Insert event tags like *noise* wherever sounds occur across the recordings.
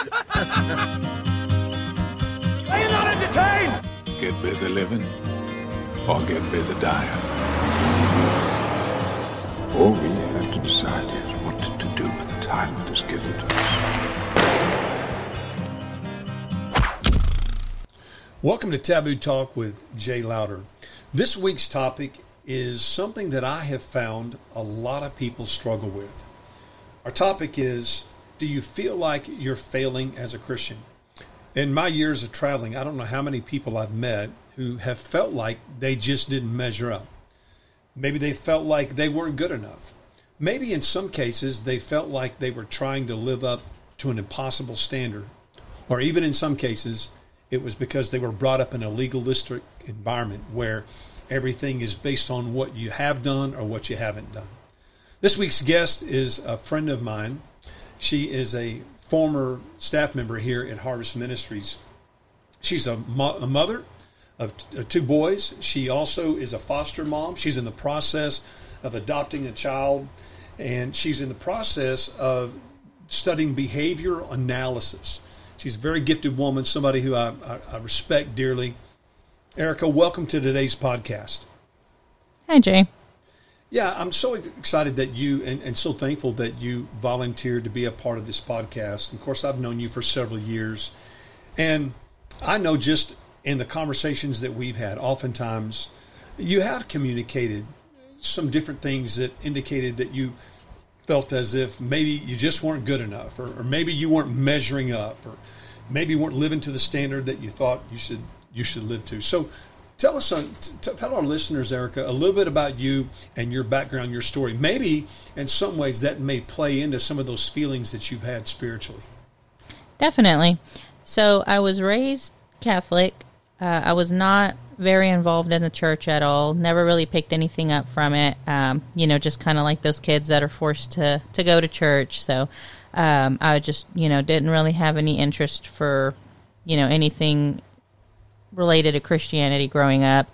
Are you not entertained? Get busy living or get busy dying. All we have to decide is what to do with the time that is given to us. Welcome to Taboo Talk with Jay Louder. This week's topic is something that I have found a lot of people struggle with. Our topic is Do you feel like you're failing as a Christian? In my years of traveling, I don't know how many people I've met who have felt like they just didn't measure up. Maybe they felt like they weren't good enough. Maybe in some cases they felt like they were trying to live up to an impossible standard. Or even in some cases, it was because they were brought up in a legalistic environment where everything is based on what you have done or what you haven't done. This week's guest is a friend of mine. She is a former staff member here at Harvest Ministries. She's a, mo- a mother of t- two boys. She also is a foster mom. She's in the process of adopting a child, and she's in the process of studying behavior analysis. She's a very gifted woman, somebody who I, I, I respect dearly. Erica, welcome to today's podcast. Hi, Jay. Yeah, I'm so excited that you and, and so thankful that you volunteered to be a part of this podcast. Of course, I've known you for several years, and I know just in the conversations that we've had, oftentimes you have communicated some different things that indicated that you felt as if maybe you just weren't good enough, or, or maybe you weren't measuring up, or maybe you weren't living to the standard that you thought you should you should live to. So, tell us, uh, t- tell our listeners, Erica, a little bit about you and your background, your story. Maybe in some ways that may play into some of those feelings that you've had spiritually. Definitely. So I was raised Catholic. Uh, I was not very involved in the church at all. Never really picked anything up from it. Um, you know, just kind of like those kids that are forced to to go to church. So um, I just you know didn't really have any interest for you know anything related to Christianity growing up.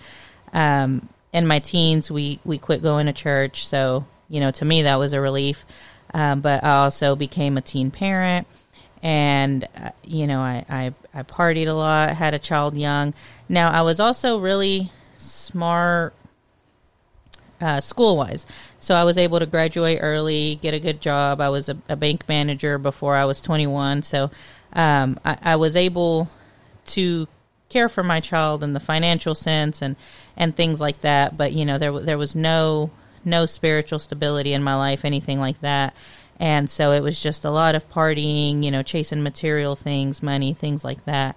Um, in my teens, we we quit going to church, so you know to me that was a relief. Um, but I also became a teen parent and uh, you know I, I I partied a lot, had a child young. Now I was also really smart uh, school wise, so I was able to graduate early, get a good job. I was a, a bank manager before I was 21, so um, I, I was able to care for my child in the financial sense and and things like that. But you know there there was no no spiritual stability in my life, anything like that. And so it was just a lot of partying, you know, chasing material things, money, things like that.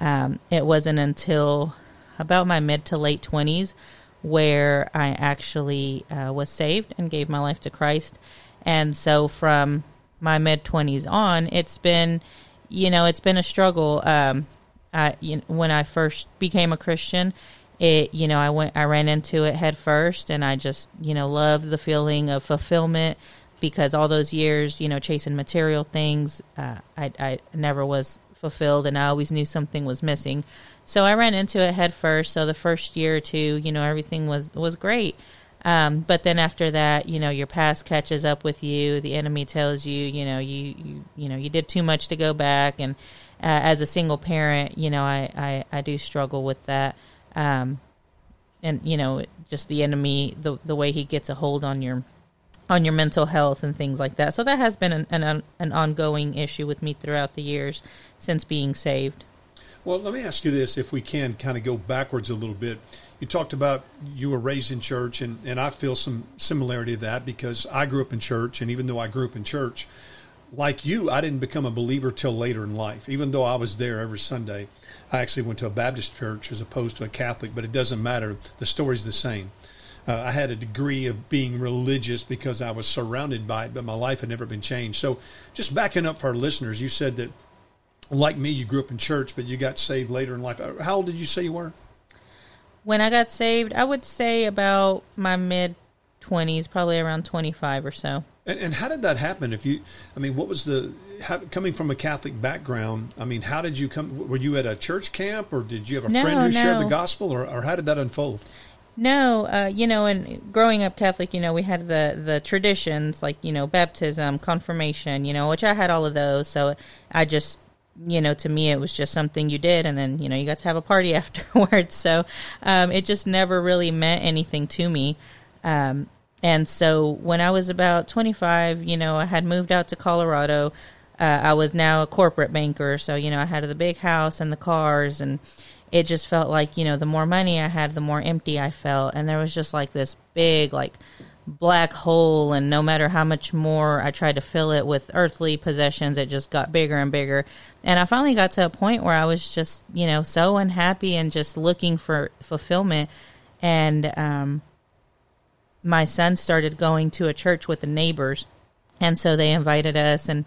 Um, it wasn't until about my mid to late 20s where I actually uh, was saved and gave my life to Christ. And so from my mid 20s on, it's been, you know, it's been a struggle. Um, I, you know, when I first became a Christian, it, you know, I went, I ran into it head first and I just, you know, loved the feeling of fulfillment, because all those years, you know, chasing material things, uh, I, I never was fulfilled and I always knew something was missing. So I ran into it head first. So the first year or two, you know, everything was, was great. Um, but then after that, you know, your past catches up with you. The enemy tells you, you know, you, you, you know, you did too much to go back. And uh, as a single parent, you know, I, I, I do struggle with that. Um, and, you know, just the enemy, the, the way he gets a hold on your, on your mental health and things like that. So that has been an, an, an ongoing issue with me throughout the years since being saved. Well, let me ask you this, if we can kind of go backwards a little bit. You talked about you were raised in church, and, and I feel some similarity to that because I grew up in church, and even though I grew up in church, like you, I didn't become a believer till later in life. Even though I was there every Sunday, I actually went to a Baptist church as opposed to a Catholic, but it doesn't matter. The story's the same. Uh, I had a degree of being religious because I was surrounded by it, but my life had never been changed. So, just backing up for our listeners, you said that, like me, you grew up in church, but you got saved later in life. How old did you say you were? When I got saved, I would say about my mid 20s, probably around 25 or so. And, and how did that happen? If you, I mean, what was the how, coming from a Catholic background? I mean, how did you come? Were you at a church camp, or did you have a No, friend who shared the gospel, or, or how did that unfold? No, uh, you know, and growing up Catholic, you know, we had the the traditions like you know baptism, confirmation, you know, which I had all of those. So I just you know, to me, it was just something you did, and then you know, you got to have a party *laughs* afterwards. So um, it just never really meant anything to me. Um, and so when I was about 25, you know, I had moved out to Colorado. Uh, I was now a corporate banker, so you know, I had the big house and the cars, and it just felt like you know, the more money I had, the more empty I felt, and there was just like this big like black hole. And no matter how much more I tried to fill it with earthly possessions it just got bigger and bigger. And I finally got to a point where I was just you know so unhappy and just looking for fulfillment. And um my son started going to a church with the neighbors and so they invited us and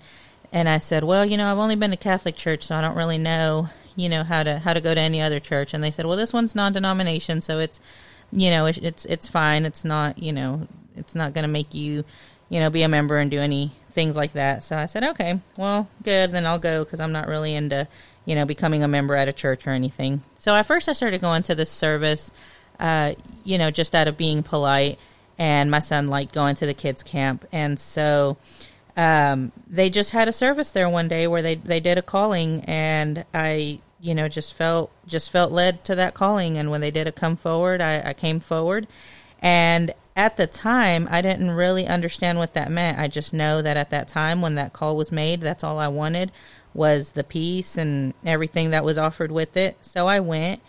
and I said well you know I've only been to Catholic church so I don't really know you know how to how to go to any other church and they said well this one's non-denomination so it's you know it's it's fine it's not you know it's not going to make you, you know, be a member and do any things like that. So I said, okay, well, good, then I'll go because I'm not really into, you know, becoming a member at a church or anything. So at first I started going to this service, uh, you know, just out of being polite. And my son liked going to the kids' camp. And so um, they just had a service there one day where they, they did a calling. And I, you know, just felt just felt led to that calling. And when they did a come forward, I, I came forward. And at the time, I didn't really understand what that meant. I just know that at that time when that call was made, that's all I wanted was the peace and everything that was offered with it. So I went,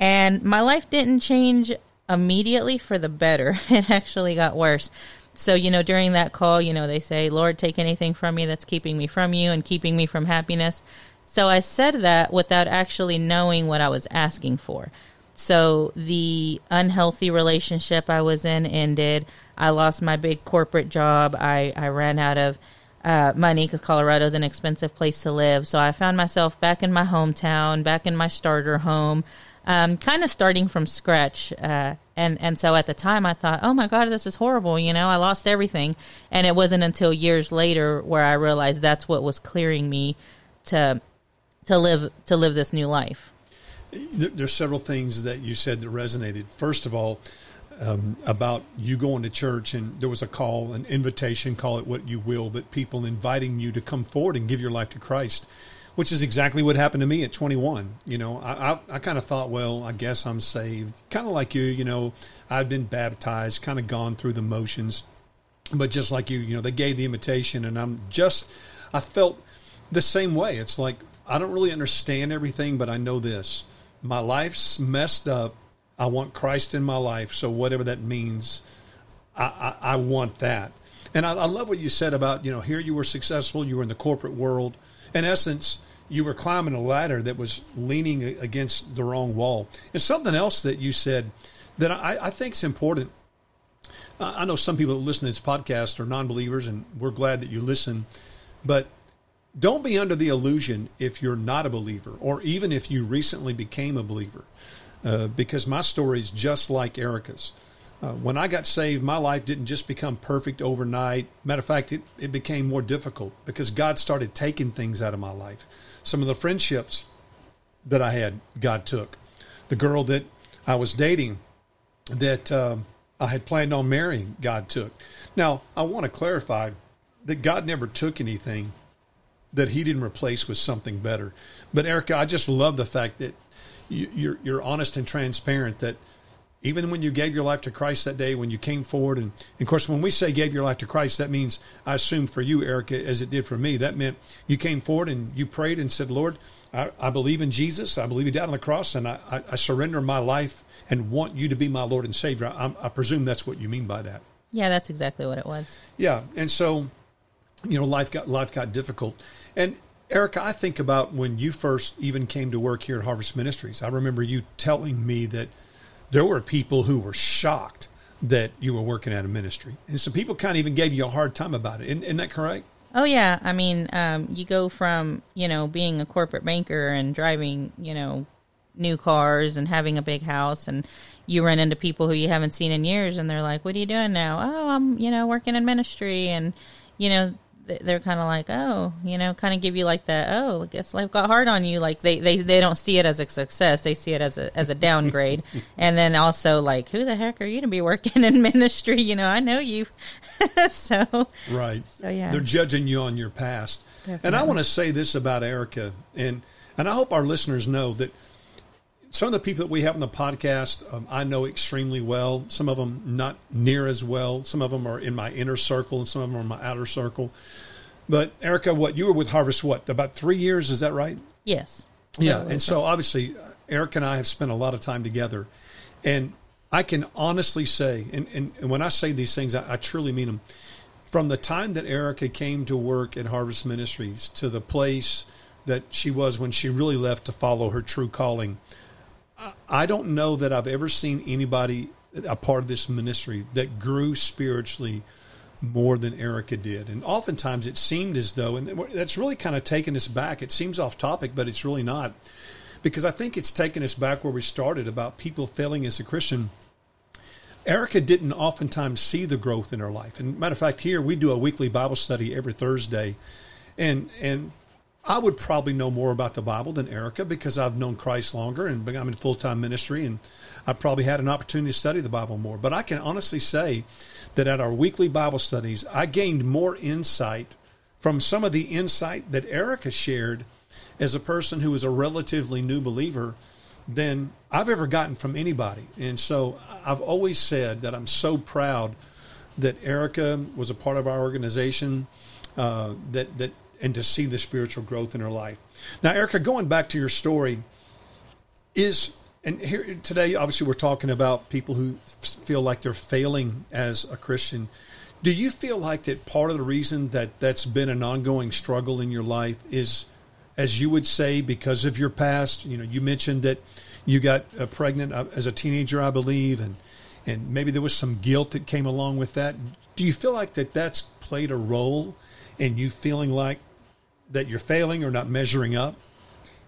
and my life didn't change immediately for the better. *laughs* It actually got worse. So, you know, during that call, you know, they say, Lord, take anything from me that's keeping me from you and keeping me from happiness. So I said that without actually knowing what I was asking for. So the unhealthy relationship I was in ended. I lost my big corporate job. I, I ran out of uh, money because Colorado's an expensive place to live. So I found myself back in my hometown, back in my starter home, um, kind of starting from scratch. Uh, and and so at the time I thought, oh my god, this is horrible. You know, I lost everything. And it wasn't until years later where I realized that's what was clearing me to to live to live this new life there's several things that you said that resonated. First of all, um, about you going to church, and there was a call, an invitation, call it what you will, but people inviting you to come forward and give your life to Christ, which is exactly what happened to me at 21. You know, I, I, I kind of thought, well, I guess I'm saved. Kind of like you, you know, I'd been baptized, kind of gone through the motions, but just like you, you know, they gave the invitation, and I'm just, I felt the same way. It's like, I don't really understand everything, but I know this my life's messed up. I want Christ in my life. So whatever that means, I, I, I want that. And I, I, love what you said about, you know, here you were successful, you were in the corporate world. In essence, you were climbing a ladder that was leaning against the wrong wall. And something else that you said that I, I think is important. I know some people that listen to this podcast are non believers, and we're glad that you listen. But don't be under the illusion if you're not a believer or even if you recently became a believer, uh, because my story is just like Erica's. Uh, when I got saved, my life didn't just become perfect overnight. Matter of fact, it, it became more difficult because God started taking things out of my life. Some of the friendships that I had, God took. The girl that I was dating, that uh, I had planned on marrying, God took. Now, I want to clarify that God never took anything that he didn't replace with something better. But Erica, I just love the fact that you, you're you're honest and transparent. That even when you gave your life to Christ that day, when you came forward, and, and, of course, when we say gave your life to Christ, that means I assume for you, Erica, as it did for me, that meant you came forward and you prayed and said, Lord, I, I believe in Jesus. I believe He died on the cross, and I, I, I, surrender my life and want you to be my Lord and Savior. I, I presume that's what you mean by that. Yeah, that's exactly what it was. Yeah, and so you know, life got life got difficult. And Erica, I think about when you first even came to work here at Harvest Ministries. I remember you telling me that there were people who were shocked that you were working at a ministry, and some people kind of even gave you a hard time about it. Isn't, isn't that correct? Oh yeah, I mean, um, you go from you know being a corporate banker and driving you know new cars and having a big house and you run into people who you haven't seen in years and they're like what are you doing now oh i'm you know working in ministry and you know they're kind of like, oh, you know, kind of give you like that. Oh, I guess life got hard on you. Like they, they, they don't see it as a success. They see it as a as a downgrade. *laughs* and then also like, who the heck are you to be working in *laughs* ministry? You know, I know you. *laughs* so Right. So, yeah. They're judging you on your past. And I want to say this about Erica, and and I hope our listeners know that some of the people that we have on the podcast, um, I know extremely well. Some of them not near as well. Some of them are in my inner circle, and some of them are in my outer circle. But Erica, what you were with Harvest? What about three years? Is that right? yes, Yeah, and so obviously, uh, Eric and I have spent a lot of time together, and I can honestly say, and, and, and when I say these things, I, I truly mean them. From the time that Erica came to work at Harvest Ministries to the place that she was when she really left to follow her true calling, I, don't know that I've ever seen anybody a part of this ministry that grew spiritually more than Erica did. And oftentimes it seemed as though, and that's really kind of taken us back. It seems off topic, but it's really not. Because I think it's taken us back where we started about people failing as a Christian. Erica didn't oftentimes see the growth in her life. And matter of fact, here we do a weekly Bible study every Thursday. And and I would probably know more about the Bible than Erica because I've known Christ longer and I'm in full time ministry and I probably had an opportunity to study the Bible more. But I can honestly say that at our weekly Bible studies, I gained more insight from some of the insight that Erica shared as a person who is a relatively new believer than I've ever gotten from anybody. And so I've always said that I'm so proud that Erica was a part of our organization, uh, that that and to see the spiritual growth in her life. Now, Erica, going back to your story, is and here today, obviously, we're talking about people who feel like they're failing as a Christian. Do you feel like that part of the reason that that's been an ongoing struggle in your life is, as you would say, because of your past? You know, you mentioned that you got uh, pregnant uh, as a teenager, I believe, and and maybe there was some guilt that came along with that. Do you feel like that that's played a role in you feeling like that you're failing or not measuring up?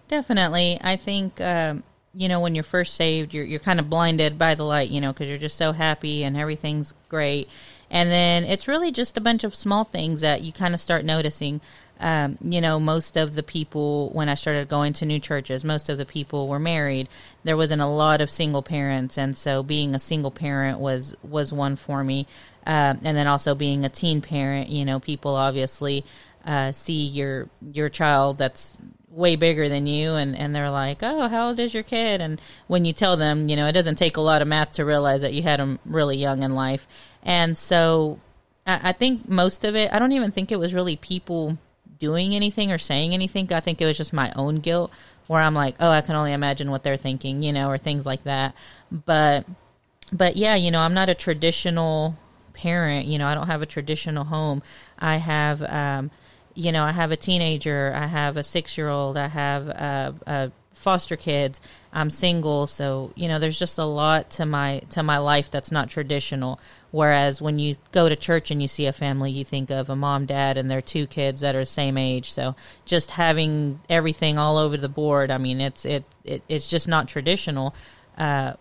Definitely. I think, um, you know, when you're first saved, you're, you're kind of blinded by the light, you know, because you're just so happy and everything's great. And then it's really just a bunch of small things that you kind of start noticing. Um, you know, most of the people, when I started going to new churches, most of the people were married. There wasn't a lot of single parents. And so being a single parent was, was one for me. Uh, and then also being a teen parent, you know, people obviously uh, see your your child that's way bigger than you and, and they're like oh how old is your kid? And when you tell them you know it doesn't take a lot of math to realize that you had them really young in life. And so I, I think most of it i don't even think it was really people doing anything or saying anything. I think it was just my own guilt where i'm like oh i can only imagine what they're thinking you know or things like that. But but yeah, you know, I'm not a traditional parent. You know, I don't have a traditional home. I have, um, you know, I have a teenager. I have a six year old. I have uh, uh, foster kids. I'm single, so you know, there's just a lot to my to my life that's not traditional. Whereas when you go to church and you see a family, you think of a mom, dad, and their two kids that are the same age. So just having everything all over the board. I mean, it's it, it it's just not traditional. Uh,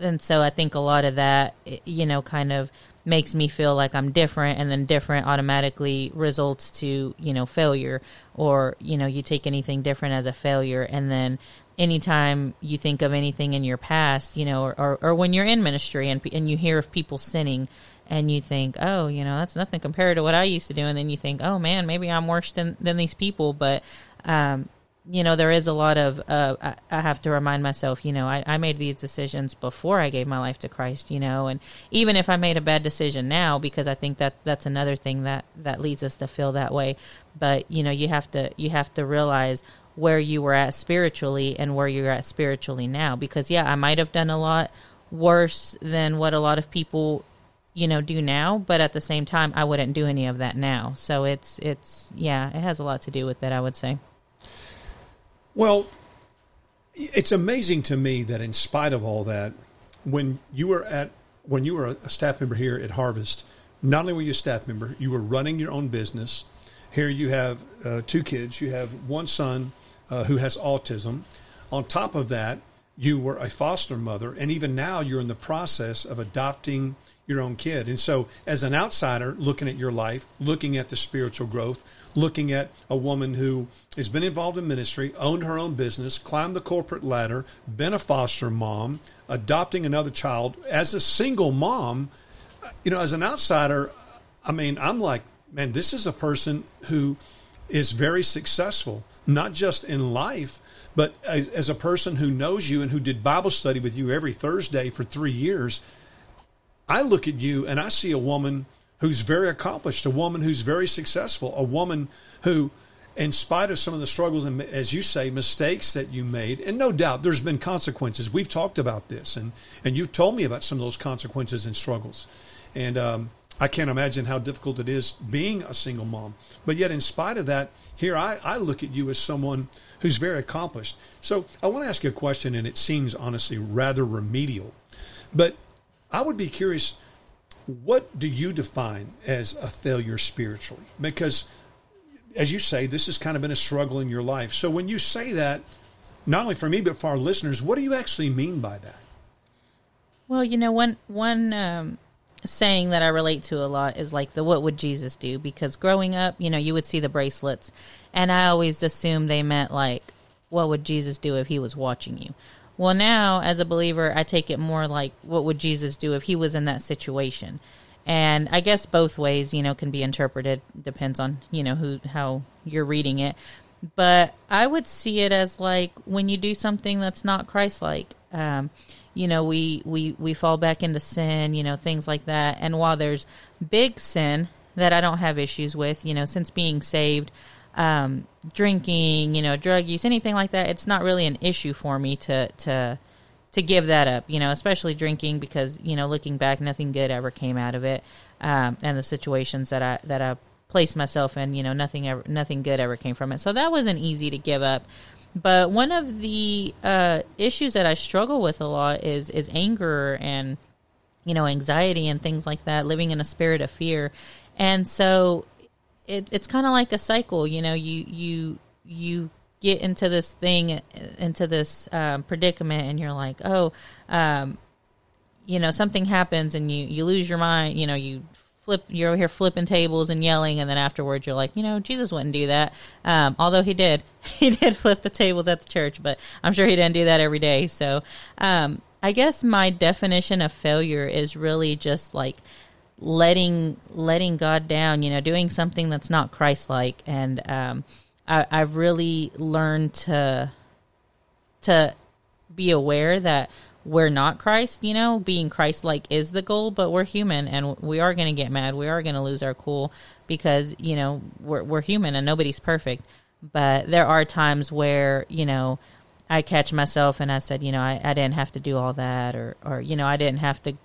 and so I think a lot of that, you know, kind of makes me feel like I'm different, and then different automatically results to you know failure, or you know you take anything different as a failure, and then anytime you think of anything in your past, you know, or, or, or when you're in ministry and and you hear of people sinning. And you think, oh, you know, that's nothing compared to what I used to do. And then you think, oh man, maybe I'm worse than, than these people. But, um, you know, there is a lot of, uh, I, have to remind myself, you know, I, I made these decisions before I gave my life to Christ, you know, and even if I made a bad decision now, because I think that that's another thing that, that leads us to feel that way. But, you know, you have to, you have to realize where you were at spiritually and where you're at spiritually now. Because, yeah, I might have done a lot worse than what a lot of people you know do now but at the same time i wouldn't do any of that now so it's it's yeah it has a lot to do with that i would say Well, it's amazing to me that in spite of all that, when you were at when you were a staff member here at Harvest, not only were you a staff member, you were running your own business. Here you have uh, two kids. You have one son uh, who has autism. On top of that, you were a foster mother, and even now you're in the process of adopting your own kid. And so, as an outsider looking at your life, looking at the spiritual growth, looking at a woman who has been involved in ministry, owned her own business, climbed the corporate ladder, been a foster mom, adopting another child as a single mom, you know, as an outsider, I mean, I'm like, man, this is a person who is very successful, not just in life, but as, as, a person who knows you and who did Bible study with you every Thursday for three years, I look at you and I see a woman who's very accomplished, a woman who's very successful, a woman who, in spite of some of the struggles and, as you say, mistakes that you made, and no doubt there's been consequences. We've talked about this, and and you've told me about some of those consequences and struggles, and um, I can't imagine how difficult it is being a single mom. But yet, in spite of that, here I, I look at you as someone who's very accomplished. So I want to ask you a question, and it seems honestly rather remedial. But I would be curious what do you define as a failure spiritually? Because, as you say, this has kind of been a struggle in your life. So when you say that, not only for me but for our listeners, what do you actually mean by that? Well, you know, one one um, saying that I relate to a lot is like the "What would Jesus do?" Because growing up, you know, you would see the bracelets, and I always assumed they meant like, "What would Jesus do if he was watching you?" Well, now as a believer, I take it more like, "What would Jesus do if he was in that situation?" And I guess both ways, you know, can be interpreted. Depends on you know who how you're reading it. But I would see it as like when you do something that's not Christ-like. Um, you know we we we fall back into sin you know things like that. And while there's big sin that i don't have issues with you know since being saved um, drinking you know drug use anything like that it's not really an issue for me to to to give that up you know especially drinking because you know looking back nothing good ever came out of it um, and the situations that i that i placed myself in you know nothing ever nothing good ever came from it. So that wasn't easy to give up but one of the uh, issues that I struggle with a lot is is anger and you know anxiety and things like that. Living in a spirit of fear, and so it, it's kind of like a cycle. You know, you you you get into this thing into this um, predicament, and you're like, oh. Um, you know something happens and you you lose your mind you know you flip you're over here flipping tables and yelling and then afterwards you're like you know jesus wouldn't do that. Um, although he did *laughs* he did flip the tables at the church but i'm sure he didn't do that every day. So um, i guess my definition of failure is really just like letting letting god down you know doing something that's not christ-like. And um, I, i've really learned to to be aware that we're not Christ, you know, being Christ like is the goal, but we're human and we are going to get mad. We are going to lose our cool because, you know, we're, we're human and nobody's perfect. But there are times where, you know, I catch myself and I said, you know, I, I didn't have to do all that or, or, you know, I didn't have to,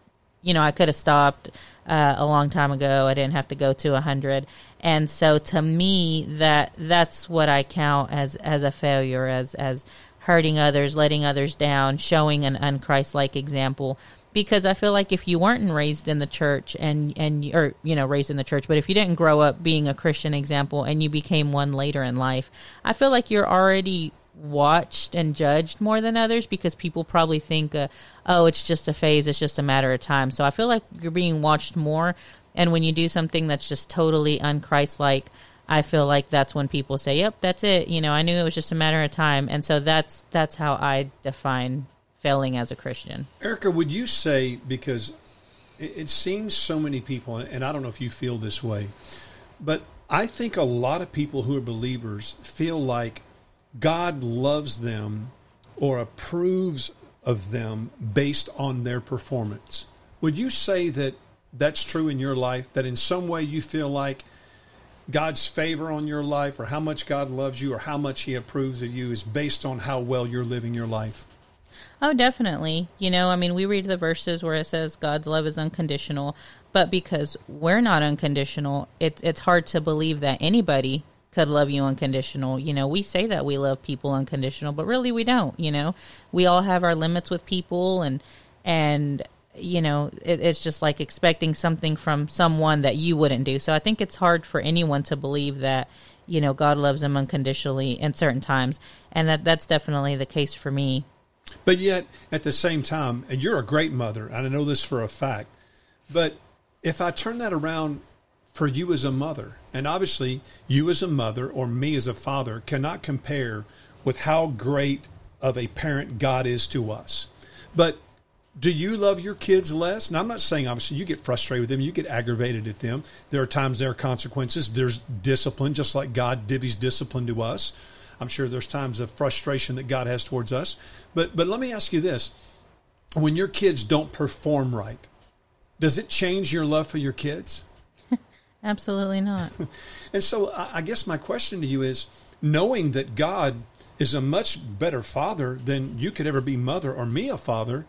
you know, I could have stopped uh, a long time ago. I didn't have to go to a hundred. And so to me, that, that's what I count as, as a failure, as, as, hurting others, letting others down, showing an unchristlike example. Because I feel like if you weren't raised in the church and and or you know raised in the church, but if you didn't grow up being a Christian example and you became one later in life, I feel like you're already watched and judged more than others because people probably think, uh, oh, it's just a phase, it's just a matter of time. So I feel like you're being watched more. And when you do something that's just totally unchristlike, I feel like that's when people say, "Yep, that's it." You know, I knew it was just a matter of time, and so that's that's how I define failing as a Christian. Erica, would you say because it, it seems so many people, and I don't know if you feel this way, but I think a lot of people who are believers feel like God loves them or approves of them based on their performance. Would you say that that's true in your life? That in some way you feel like God's favor on your life or how much God loves you or how much He approves of you is based on how well you're living your life. Oh, definitely. You know, I mean, we read the verses where it says God's love is unconditional, but because we're not unconditional, it's it's hard to believe that anybody could love you unconditional. You know, we say that we love people unconditional, but really we don't, you know. We all have our limits with people and and you know, it, it's just like expecting something from someone that you wouldn't do. So I think it's hard for anyone to believe that, you know, God loves them unconditionally in certain times. And that that's definitely the case for me. But yet, at the same time, and you're a great mother, and I know this for a fact, but if I turn that around for you as a mother, and obviously you as a mother or me as a father cannot compare with how great of a parent God is to us. But do you love your kids less? Now, I'm not saying obviously you get frustrated with them, you get aggravated at them. There are times there are consequences. There's discipline, just like God divvies discipline to us. I'm sure there's times of frustration that God has towards us. But but let me ask you this: when your kids don't perform right, does it change your love for your kids? *laughs* Absolutely not. *laughs* and so I guess my question to you is knowing that God is a much better father than you could ever be mother or me a father,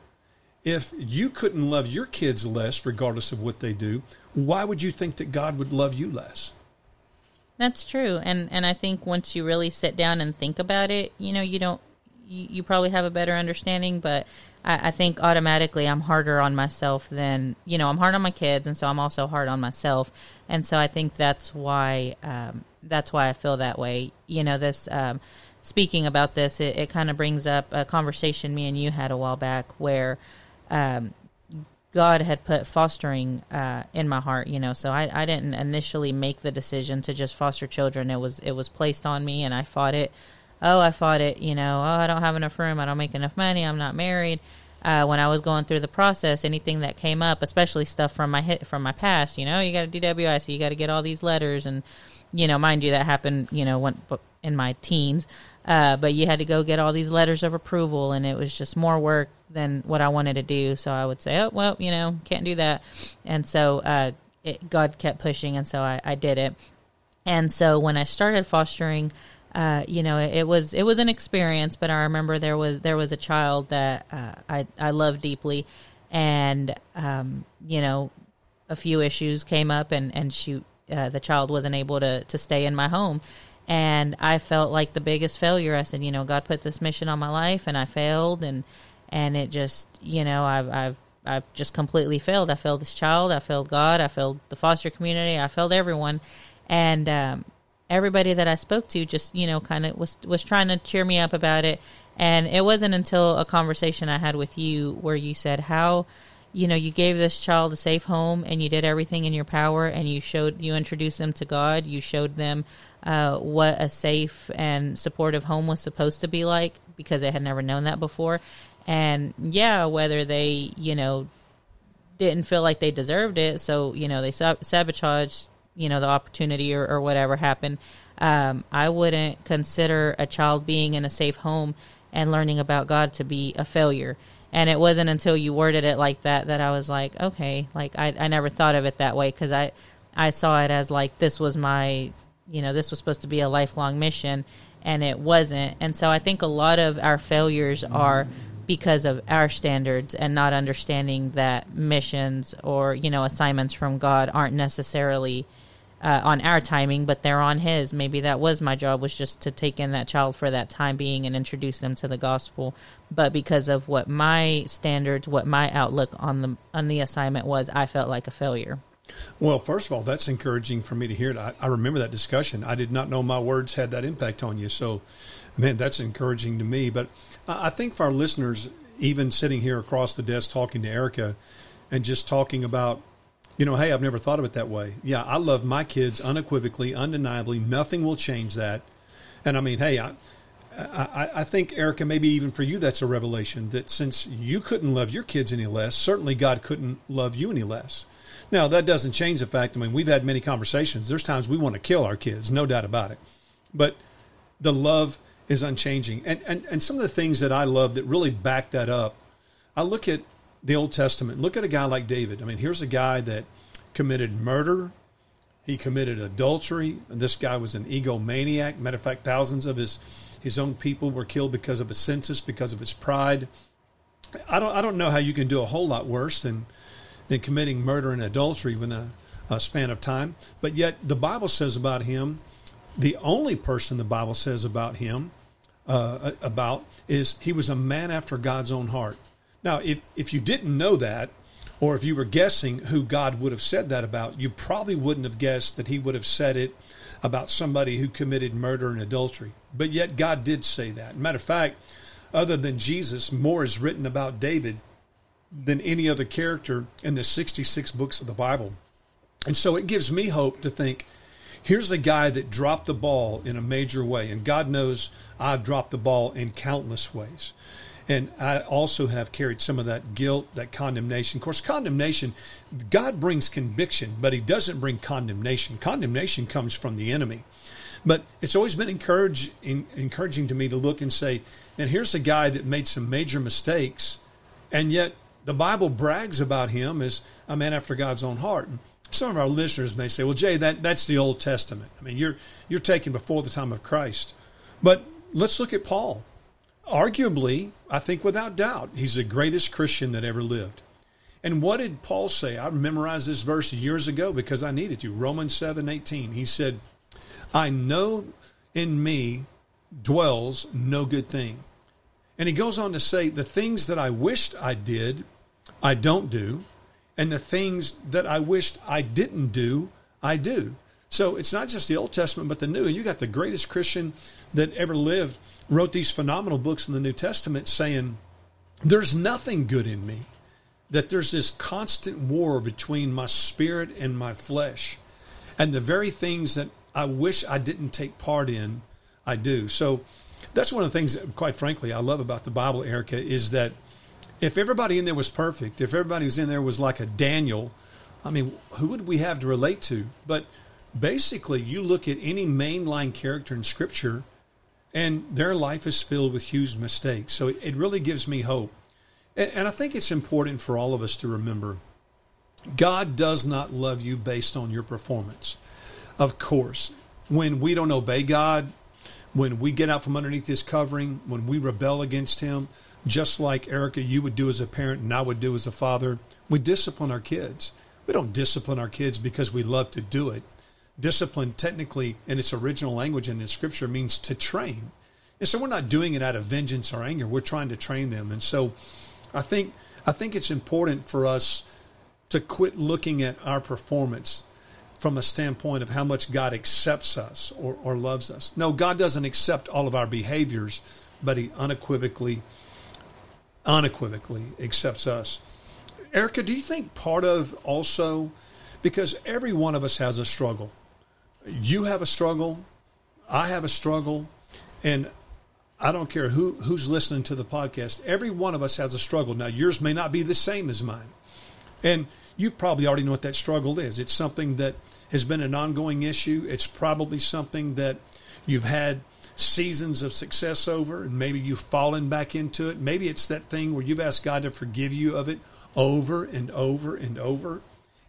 if you couldn't love your kids less regardless of what they do, why would you think that God would love you less? That's true. And and I think once you really sit down and think about it, you know, you don't you, you probably have a better understanding, but I, I think automatically I'm harder on myself than you know I'm hard on my kids, and so I'm also hard on myself, and so I think that's why um, that's why I feel that way. You know, this um, speaking about this, it, it kind of brings up a conversation me and you had a while back where. Um, God had put fostering uh, in my heart, you know. So I, I didn't initially make the decision to just foster children. It was it was placed on me, and I fought it oh, I fought it, you know, oh, I don't have enough room, I don't make enough money, I'm not married. Uh, when I was going through the process, anything that came up, especially stuff from my hit from my past, you know, you got a DWI, so you got to get all these letters, and you know, mind you, that happened, you know, when in my teens, uh, but you had to go get all these letters of approval, and it was just more work than what I wanted to do. So I would say, oh, well, you know, can't do that, and so uh, it, God kept pushing, and so I, I did it. And so when I started fostering, uh, you know, it, it, was it was an experience. But I remember there was there was a child that uh, I I loved deeply, and um, you know, a few issues came up, and and she uh, the child wasn't able to to stay in my home. And I felt like the biggest failure. I said, you know, God put this mission on my life, and I failed, and and it just, you know, I've I've I've just completely failed. I failed this child. I failed God. I failed the foster community. I failed everyone. And um, everybody that I spoke to just you know kind of was was trying to cheer me up about it and it wasn't until a conversation I had with you where you said how you know you gave this child a safe home and you did everything in your power and you showed you introduced them to God you showed them uh, what a safe and supportive home was supposed to be like because they had never known that before and yeah whether they you know didn't feel like they deserved it so you know they sabotaged you know the opportunity or, or whatever happened um, i wouldn't consider a child being in a safe home and learning about god to be a failure. And it wasn't until you worded it like that that i was like okay like i, I never thought of it that way because i i saw it as like this was my you know this was supposed to be a lifelong mission and it wasn't. And so i think a lot of our failures are because of our standards and not understanding that missions or you know assignments from god aren't necessarily uh, on our timing, but they're on his. Maybe that was my job was just to take in that child for that time being and introduce them to the gospel. But because of what my standards, what my outlook on the on the assignment was, I felt like a failure. Well, first of all, that's encouraging for me to hear. I, I remember that discussion. I did not know my words had that impact on you. So, man, that's encouraging to me. But I think for our listeners, even sitting here across the desk talking to Erica and just talking about you know, hey, I've never thought of it that way. Yeah, I love my kids unequivocally, undeniably. Nothing will change that. And I mean, hey, I, I, I think, Erica, maybe even for you, that's a revelation that since you couldn't love your kids any less, certainly God couldn't love you any less. Now, that doesn't change the fact, I mean, we've had many conversations. There's times we want to kill our kids, no doubt about it. But the love is unchanging. And, and, and some of the things that I love that really back that up, I look at the Old Testament. Look at a guy like David. I mean, here's a guy that committed murder. He committed adultery. This guy was an egomaniac. Matter of fact, thousands of his his own people were killed because of a census, because of his pride. I don't I don't know how you can do a whole lot worse than than committing murder and adultery within a, a span of time. But yet the Bible says about him, the only person the Bible says about him uh, about is he was a man after God's own heart. Now, if, if you didn't know that, or if you were guessing who God would have said that about, you probably wouldn't have guessed that he would have said it about somebody who committed murder and adultery. But yet God did say that. Matter of fact, other than Jesus, more is written about David than any other character in the 66 books of the Bible. And so it gives me hope to think here's a guy that dropped the ball in a major way. And God knows I've dropped the ball in countless ways. And I also have carried some of that guilt, that condemnation. Of course, condemnation, God brings conviction, but He doesn't bring condemnation. Condemnation comes from the enemy. But it's always been encourage, encouraging to me to look and say, and here's a guy that made some major mistakes, and yet the Bible brags about him as a man after God's own heart. Some of our listeners may say, "Well, Jay, that, that's the Old Testament. I mean, you're you're taken before the time of Christ." But let's look at Paul. Arguably, I think without doubt, he's the greatest Christian that ever lived. And what did Paul say? I memorized this verse years ago because I needed to. Romans 7 18. He said, I know in me dwells no good thing. And he goes on to say, The things that I wished I did, I don't do. And the things that I wished I didn't do, I do. So it's not just the Old Testament, but the New. And you got the greatest Christian that ever lived wrote these phenomenal books in the New Testament saying, There's nothing good in me. That there's this constant war between my spirit and my flesh. And the very things that I wish I didn't take part in, I do. So that's one of the things that, quite frankly, I love about the Bible, Erica, is that if everybody in there was perfect, if everybody was in there was like a Daniel, I mean, who would we have to relate to? But basically, you look at any mainline character in Scripture, and their life is filled with huge mistakes. So it, really gives me hope. And, and I think it's important for all of us to remember God does not love you based on your performance. Of course, when we don't obey God, when we get out from underneath His covering, when we rebel against Him, just like Erica, you would do as a parent and I would do as a father, we discipline our kids. We don't discipline our kids because we love to do it. Discipline, technically, in its original language and in Scripture, means to train. And so we're not doing it out of vengeance or anger. We're trying to train them. And so I think I think it's important for us to quit looking at our performance from a standpoint of how much God accepts us or, or loves us. No, God doesn't accept all of our behaviors, but He unequivocally, unequivocally accepts us. Erica, do you think part of also, because every one of us has a struggle, you have a struggle, I have a struggle, and I don't care who, who's listening to the podcast. Every one of us has a struggle. Now, yours may not be the same as mine. And you probably already know what that struggle is. It's something that has been an ongoing issue. It's probably something that you've had seasons of success over, and maybe you've fallen back into it. Maybe it's that thing where you've asked God to forgive you of it over and over and over.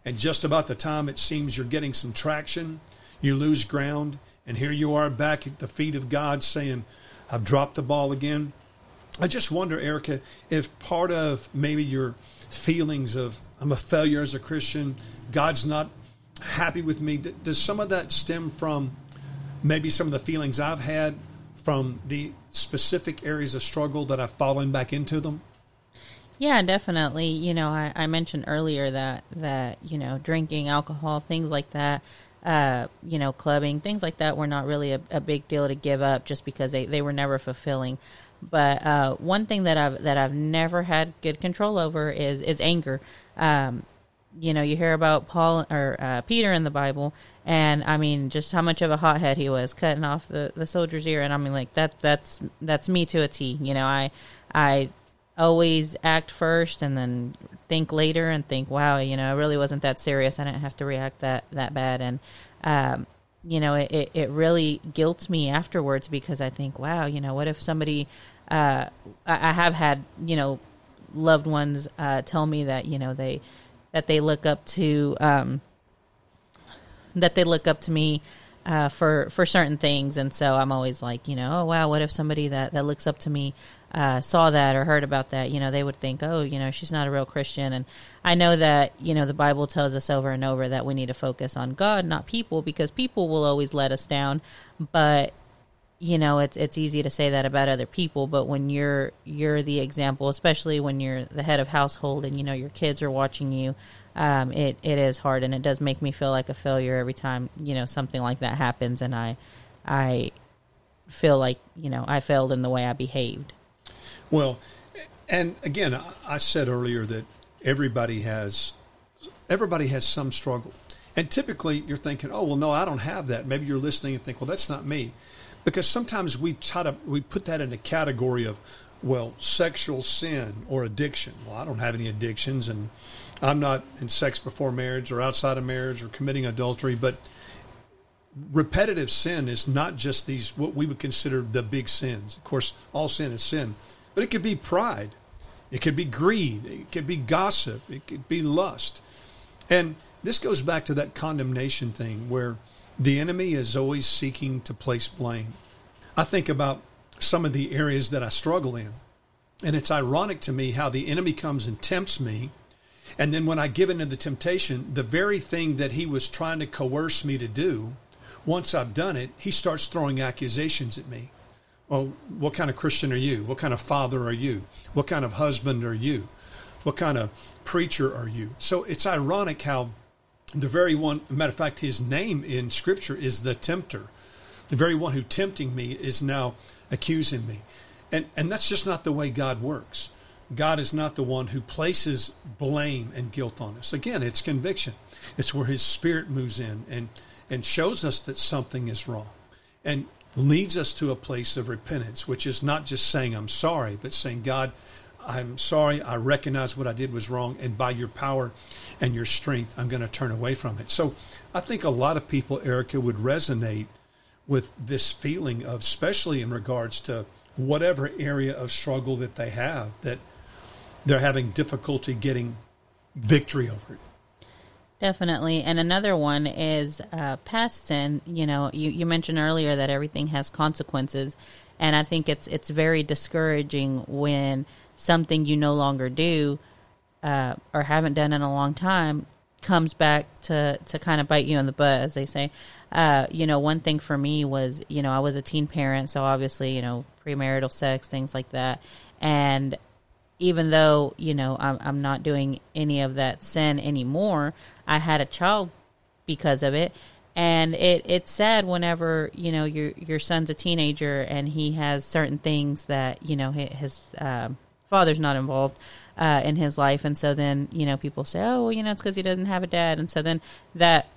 And just about the time it seems you're getting some traction, you lose ground. And here you are back at the feet of God saying, I've dropped the ball again. I just wonder, Erica, if part of maybe your feelings of I'm a failure as a Christian, God's not happy with me, does some of that stem from maybe some of the feelings I've had from the specific areas of struggle that I've fallen back into them? Yeah, definitely. You know, I, I mentioned earlier that that you know drinking, alcohol, things like that. Uh, you know, clubbing, things like that were not really a, a, big deal to give up just because they, they were never fulfilling. But uh, one thing that I've that I've never had good control over is is anger. Um, you know, you hear about Paul or uh, Peter in the Bible, and I mean, just how much of a hothead he was, cutting off the, the soldier's ear, and I mean, like that that's that's me to a T. You know, I I always act first and then think later and think, wow, you know, it really wasn't that serious. I didn't have to react that that bad, and um, you know, it, it, it really guilts me afterwards because I think, wow, you know, what if somebody, uh, I, I have had, you know, loved ones uh, tell me that, you know, they, that they look up to, um, that they look up to me uh, for for certain things, and so I'm always like, you know, oh wow, what if somebody that that looks up to me uh, saw that or heard about that? You know, they would think, oh, you know, she's not a real Christian, and I know that you know the Bible tells us over and over that we need to focus on God, not people, because people will always let us down, but you know it's it's easy to say that about other people but when you're you're the example especially when you're the head of household and you know your kids are watching you um, it it is hard, and it does make me feel like a failure every time you know something like that happens, and I I feel like you know I failed in the way I behaved. Well, and again, I- said earlier that everybody has everybody has some struggle, and typically you're thinking, "Oh, well, no, I don't have that." Maybe you're listening and think, "Well, that's not me," because sometimes we try to we put that in the category of, well, sexual sin or addiction. Well, I don't have any addictions, and I'm not in sex before marriage or outside of marriage or committing adultery, but repetitive sin is not just these what we would consider the big sins. Of course, all sin is sin, but it could be pride, it could be greed, it could be gossip, it could be lust. And this goes back to that condemnation thing where the enemy is always seeking to place blame. I think about some of the areas that I struggle in. And it's ironic to me how the enemy comes and tempts me. And then when I give in to the temptation, the very thing that he was trying to coerce me to do, once I've done it, he starts throwing accusations at me. Well, what kind of Christian are you? What kind of father are you? What kind of husband are you? What kind of preacher are you? So it's ironic how the very one, matter of fact, his name in Scripture is the tempter. The very one who tempting me is now accusing me. And, and that's just not the way God works. God is not the one who places blame and guilt on us. Again, it's conviction. It's where his spirit moves in and, and shows us that something is wrong and leads us to a place of repentance, which is not just saying, I'm sorry, but saying, God, I'm sorry. I recognize what I did was wrong. And by your power and your strength, I'm going to turn away from it. So I think a lot of people, Erica, would resonate with this feeling of, especially in regards to whatever area of struggle that they have, that they're having difficulty getting victory over it. Definitely. And another one is uh, past sin. You know, you, you mentioned earlier that everything has consequences. And I think it's it's very discouraging when something you no longer do uh, or haven't done in a long time comes back to, to kind of bite you in the butt, as they say. Uh, you know, one thing for me was, you know, I was a teen parent, so obviously, you know, premarital sex, things like that. And even though you know I'm, I'm not doing any of that sin anymore i had a child because of it and it it's sad whenever you know your your son's a teenager and he has certain things that you know his uh, father's not involved uh, in his life and so then you know people say oh well, you know it's because he doesn't have a dad and so then that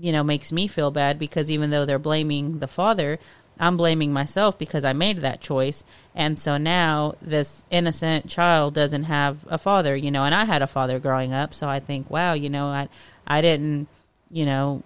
you know makes me feel bad because even though they're blaming the father I'm blaming myself because I made that choice. And so now this innocent child doesn't have a father, you know, and I had a father growing up. So I think, wow, you know, I, I didn't, you know,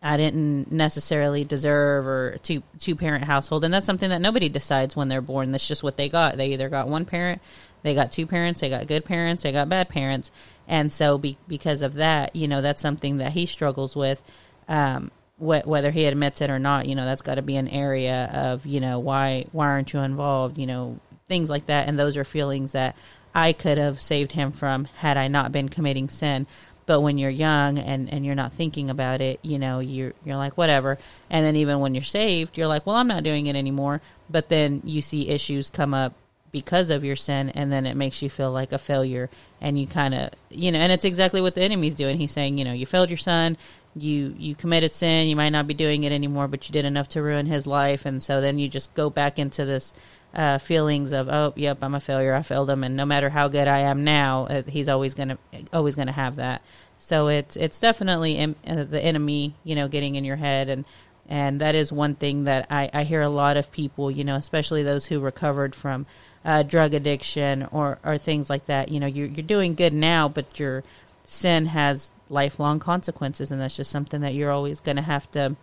I didn't necessarily deserve or two two parent household, and that's something that nobody decides when they're born. That's just what they got. They either got one parent, they got two parents, they got good parents, they got bad parents, and so be, because of that, you know, that's something that he struggles with. Um, wh- whether he admits it or not, you know, that's got to be an area of, you know, why why aren't you involved, you know, things like that, and those are feelings that I could have saved him from had I not been committing sin. But when you're young and, and you're not thinking about it, you know, you're you're like whatever. And then even when you're saved, you're like, well, I'm not doing it anymore. But then you see issues come up because of your sin, and then it makes you feel like a failure. And you kind of, you know, and it's exactly what the enemy's doing. He's saying, you know, you failed your son, you you committed sin, you might not be doing it anymore, but you did enough to ruin his life, and so then you just go back into this uh, feelings of oh yep I'm a failure I failed him and no matter how good I am now uh, he's always gonna always gonna have that. So it's it's definitely em- uh, the enemy you know getting in your head and and that is one thing that I, I hear a lot of people you know especially those who recovered from uh, drug addiction or or things like that you know you're you're doing good now but your sin has lifelong consequences and that's just something that you're always gonna have to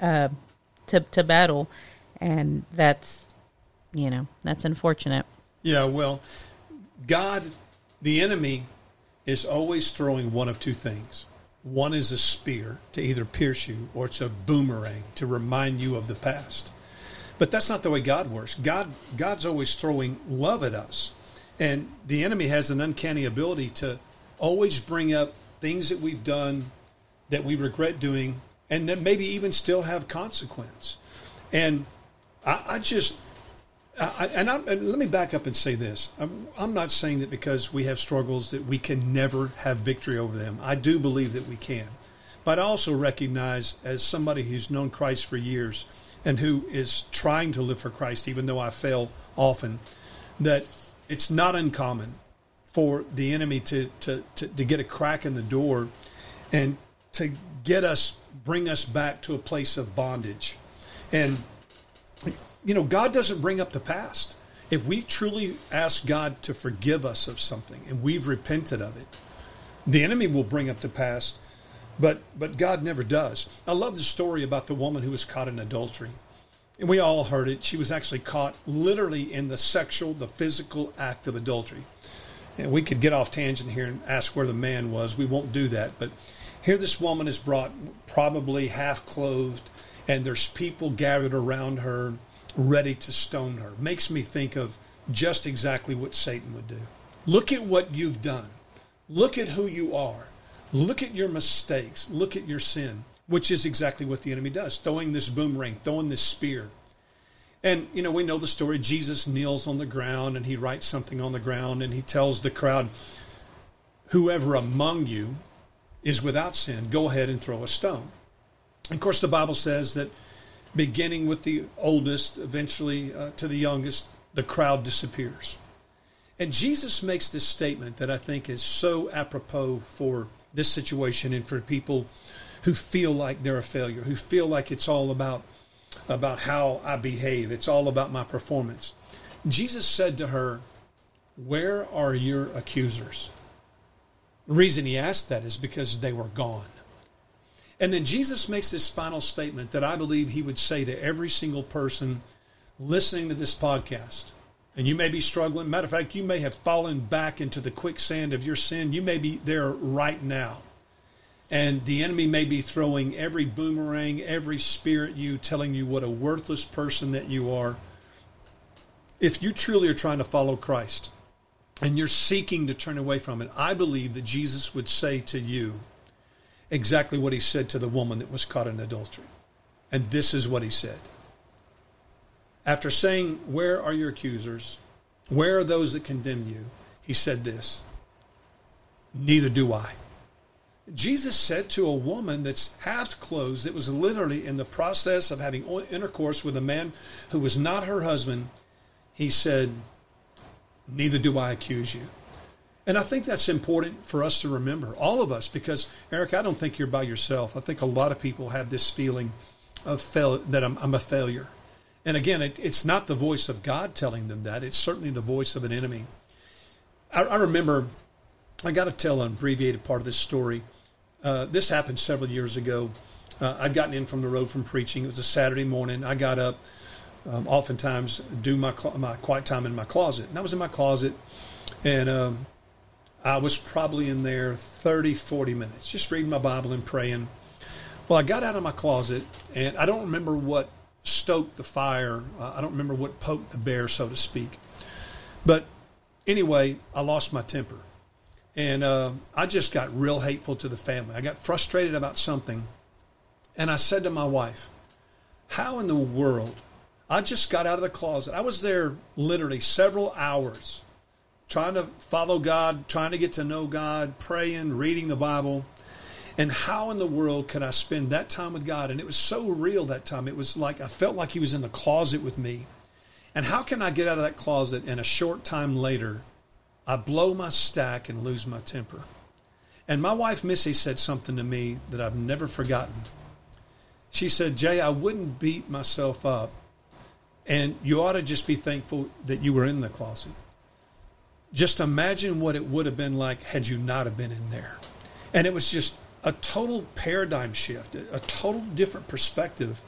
uh, to to battle and that's you know that's unfortunate Yeah, well, God, the enemy, is always throwing one of two things. One is a spear to either pierce you, or it's a boomerang to remind you of the past. But that's not the way God works. God, God's always throwing love at us, and the enemy has an uncanny ability to always bring up things that we've done that we regret doing, and that maybe even still have consequence. And I, I just I, and, and let me back up and say this. I'm, I'm not saying that because we have struggles that we can never have victory over them. I do believe that we can. But I also recognize, as somebody who's known Christ for years and who is trying to live for Christ, even though I fail often that it's not uncommon for the enemy to, to, to, to get a crack in the door and to get us, bring us back to a place of bondage. And, you know, God doesn't bring up the past. If we truly ask God to forgive us of something and we've repented of it, the enemy will bring up the past, but but God never does. I love the story about the woman who was caught in adultery. And we all heard it. She was actually caught literally in the sexual, the physical act of adultery. And we could get off tangent here and ask where the man was. We won't do that. But here this woman is brought probably half clothed, and there's people gathered around her ready to stone her. Makes me think of just exactly what Satan would do. Look at what you've done. Look at who you are. Look at your mistakes. Look at your sin, which is exactly what the enemy does throwing this boomerang, throwing this spear. And, you know, we know the story. Jesus kneels on the ground and he writes something on the ground and he tells the crowd, Whoever among you is without sin, go ahead and throw a stone. Of course, the Bible says that beginning with the oldest, eventually uh, to the youngest, the crowd disappears. And Jesus makes this statement that I think is so apropos for this situation and for people who feel like they're a failure, who feel like it's all about about how I behave, it's all about my performance. Jesus said to her, "Where are your accusers?" The reason he asked that is because they were gone. And then Jesus makes this final statement that I believe he would say to every single person listening to this podcast. And you may be struggling. Matter of fact, you may have fallen back into the quicksand of your sin. You may be there right now. And the enemy may be throwing every boomerang, every spear at you, telling you what a worthless person that you are. If you truly are trying to follow Christ and you're seeking to turn away from it, I believe that Jesus would say to you, exactly what he said to the woman that was caught in adultery. And this is what he said. After saying, Where are your accusers? Where are those that condemn you? He said this Neither do I. Jesus said to a woman that's half clothed, that was literally in the process of having intercourse with a man who was not her husband, he said, Neither do I accuse you. And I think that's important for us to remember, all of us, because Eric, I don't think you're by yourself. I think a lot of people have this feeling of fail that I'm, I'm a failure. And again, it, it's not the voice of God telling them that. It's certainly the voice of an enemy. I, I remember, I got to tell an abbreviated part of this story. Uh, this happened several years ago. Uh, I'd gotten in from the road from preaching. It was a Saturday morning. I got up, um, oftentimes do my my quiet time in my closet, and I was in my closet, and um, I was probably in there 30, 40 minutes, just reading my Bible and praying. Well, I got out of my closet, and I don't remember what stoked the fire. Uh, I don't remember what poked the bear, so to speak. But anyway, I lost my temper. And uh, I just got real hateful to the family. I got frustrated about something. And I said to my wife, How in the world? I just got out of the closet. I was there literally several hours trying to follow God, trying to get to know God, praying, reading the Bible. And how in the world could I spend that time with God? And it was so real that time. It was like I felt like He was in the closet with me. And how can I get out of that closet and a short time later, I blow my stack and lose my temper? And my wife, Missy, said something to me that I've never forgotten. She said, Jay, I wouldn't beat myself up. And you ought to just be thankful that you were in the closet. Just imagine what it would have been like had you not have been in there. And it was just a total paradigm shift, a total different perspective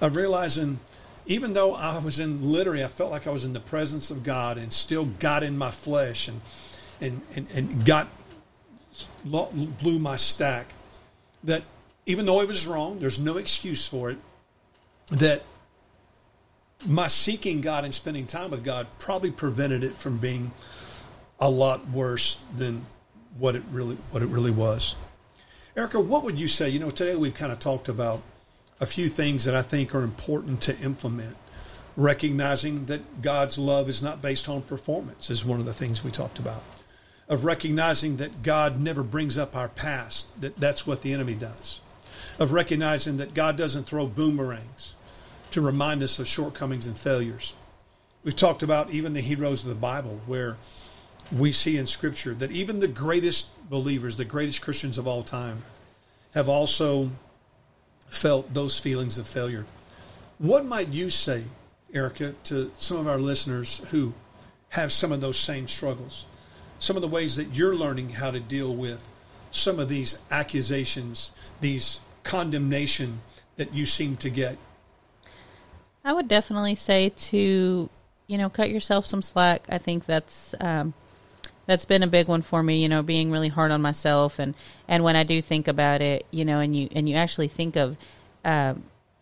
of realizing even though I was in literally, I felt like I was in the presence of God and still got in my flesh and and and, and got blew my stack. That even though it was wrong, there's no excuse for it. That my seeking God and spending time with God probably prevented it from being a lot worse than what it really what it really was. Erica, what would you say? You know, today we've kind of talked about a few things that I think are important to implement. Recognizing that God's love is not based on performance is one of the things we talked about. Of recognizing that God never brings up our past, that that's what the enemy does. Of recognizing that God doesn't throw boomerangs to remind us of shortcomings and failures. We've talked about even the heroes of the Bible, where we see in Scripture that even the greatest believers, the greatest Christians of all time, have also felt those feelings of failure. What might you say, Erica, to some of our listeners who have some of those same struggles? Some of the ways that you're learning how to deal with some of these accusations, these condemnation that you seem to get? I would definitely say to, you know, cut yourself some slack. I think that's um, that's been a big one for me. You know, being really hard on myself, and and when I do think about it, you know, and you and you actually think of uh,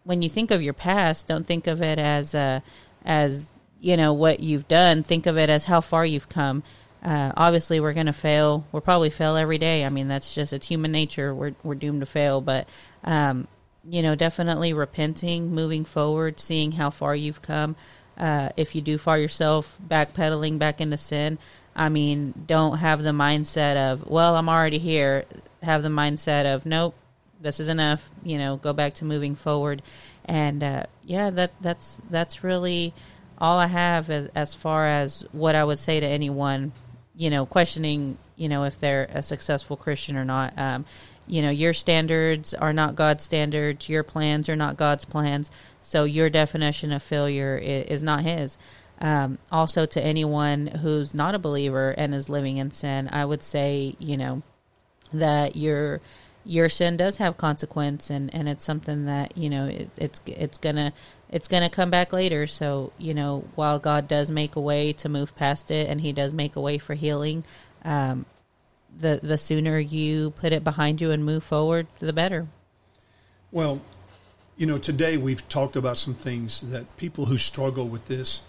when you think of your past, don't think of it as uh, as you know what you've done. Think of it as how far you've come. Uh, obviously, we're going to fail. We'll probably fail every day. I mean, that's just it's human nature. We're we're doomed to fail. But um, you know, definitely repenting, moving forward, seeing how far you've come. Uh, if you do far yourself, backpedaling back into sin. I mean, don't have the mindset of, well, I'm already here. Have the mindset of, nope, this is enough. You know, go back to moving forward. And uh, yeah, that that's that's really all I have as, as far as what I would say to anyone you know, questioning, you know, if they're a successful Christian or not. Um, you know, your standards are not God's standards. Your plans are not God's plans. So your definition of failure is, is not His. Um, also, to anyone who's not a believer and is living in sin, I would say, you know, that your your sin does have consequence, and, and it's something that you know it, it's it's gonna it's to come back later. So, you know, while God does make a way to move past it and He does make a way for healing, um, the, the sooner you put it behind you and move forward, the better. Well, you know, today we've talked about some things that people who struggle with this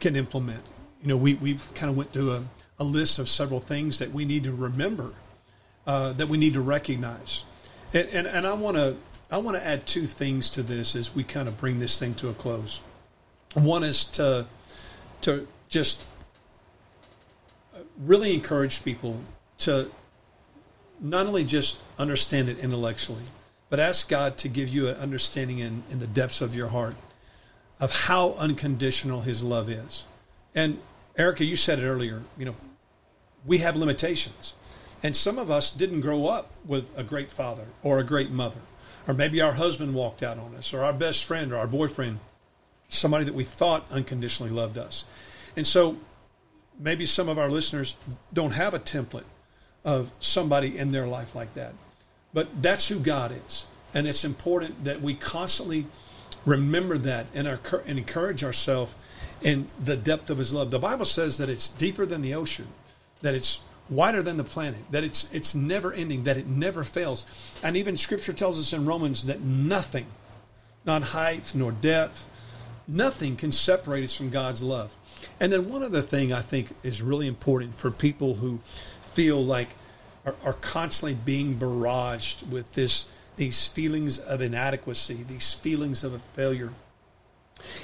can implement. You know, we, we've kind of went through a, a list of several things that we need to remember, uh, that we need to recognize. And, and, and I want to I want to add two things to this as we kind of bring this thing to a close. One is to to just really encourage people to not only just understand it intellectually, but ask God to give you an understanding in, in the depths of your heart of how unconditional His love is. And Erica, you said it earlier, you know, we have limitations. And some of us didn't grow up with a great father or a great mother or maybe our husband walked out on us, or our best friend or our boyfriend, somebody that we thought unconditionally loved us. And so maybe some of our listeners don't have a template of somebody in their life like that. But that's who God is. And it's important that we constantly remember that and, our, and encourage ourselves in the depth of his love. The Bible says that it's deeper than the ocean, that it's wider than the planet, that it's it's never ending, that it never fails. And even scripture tells us in Romans that nothing, not height nor depth, nothing can separate us from God's love. And then one other thing I think is really important for people who feel like are, are constantly being barraged with this these feelings of inadequacy, these feelings of a failure,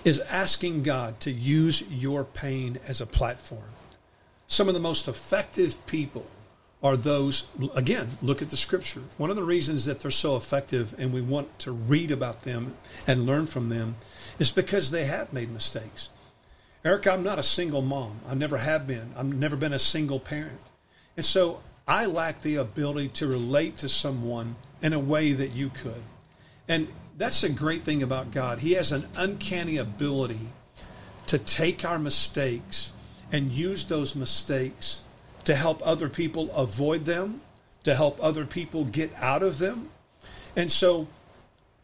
is asking God to use your pain as a platform some of the most effective people are those, again, look at the scripture. One of the reasons that they're so effective and we want to read about them and learn from them is because they have made mistakes. Eric, I'm not a single mom. I never have been. I've never been a single parent. And so I lack the ability to relate to someone in a way that you could. And that's a great thing about God. He has an uncanny ability to take our mistakes and use those mistakes to help other people avoid them, to help other people get out of them. And so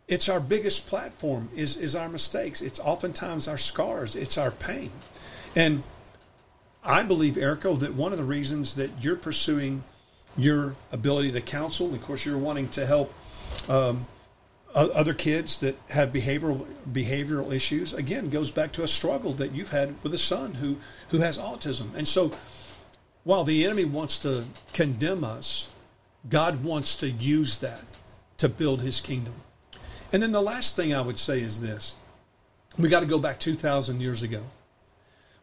it's our biggest platform is, is our mistakes. It's oftentimes our scars. It's our pain. And I believe, Erica, that one of the reasons that you're pursuing your ability to counsel, of course, you're wanting to help um, other kids that have behavioral behavioral issues again goes back to a struggle that you've had with a son who who has autism. And so while the enemy wants to condemn us god wants to use that to build his kingdom. And then the last thing i would say is this. We got to go back 2000 years ago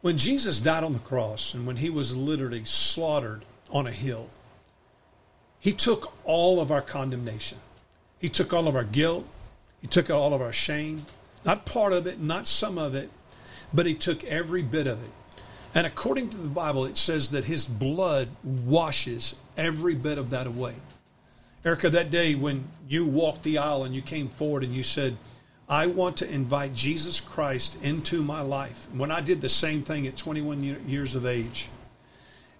when jesus died on the cross and when he was literally slaughtered on a hill he took all of our condemnation he took all of our guilt. He took all of our shame. Not part of it, not some of it, but he took every bit of it. And according to the Bible, it says that his blood washes every bit of that away. Erica, that day when you walked the aisle and you came forward and you said, I want to invite Jesus Christ into my life. When I did the same thing at 21 years of age,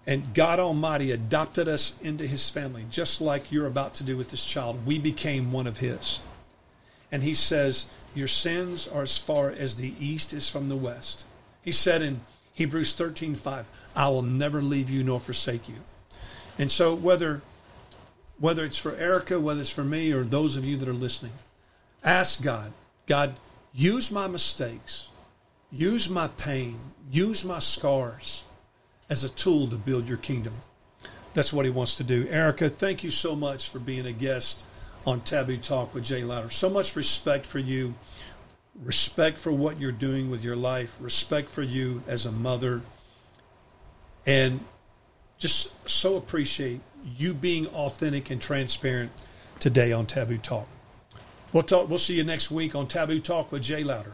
and God Almighty adopted us into His family, just like you're about to do with this child. We became one of His. And He says, Your sins are as far as the east is from the west. He said in Hebrews 13 5, I will never leave you nor forsake you. And so, whether whether it's for Erica, whether it's for me, or those of you that are listening, ask God, God, use my mistakes, use my pain, use my scars as a tool to build your kingdom. That's what he wants to do. Erica, thank you so much for being a guest on Taboo Talk with Jay Lowder. So much respect for you, respect for what you're doing with your life, respect for you as a mother, and just so appreciate you being authentic and transparent today on Taboo Talk. We'll talk. We'll see you next week on Taboo Talk with Jay Lowder.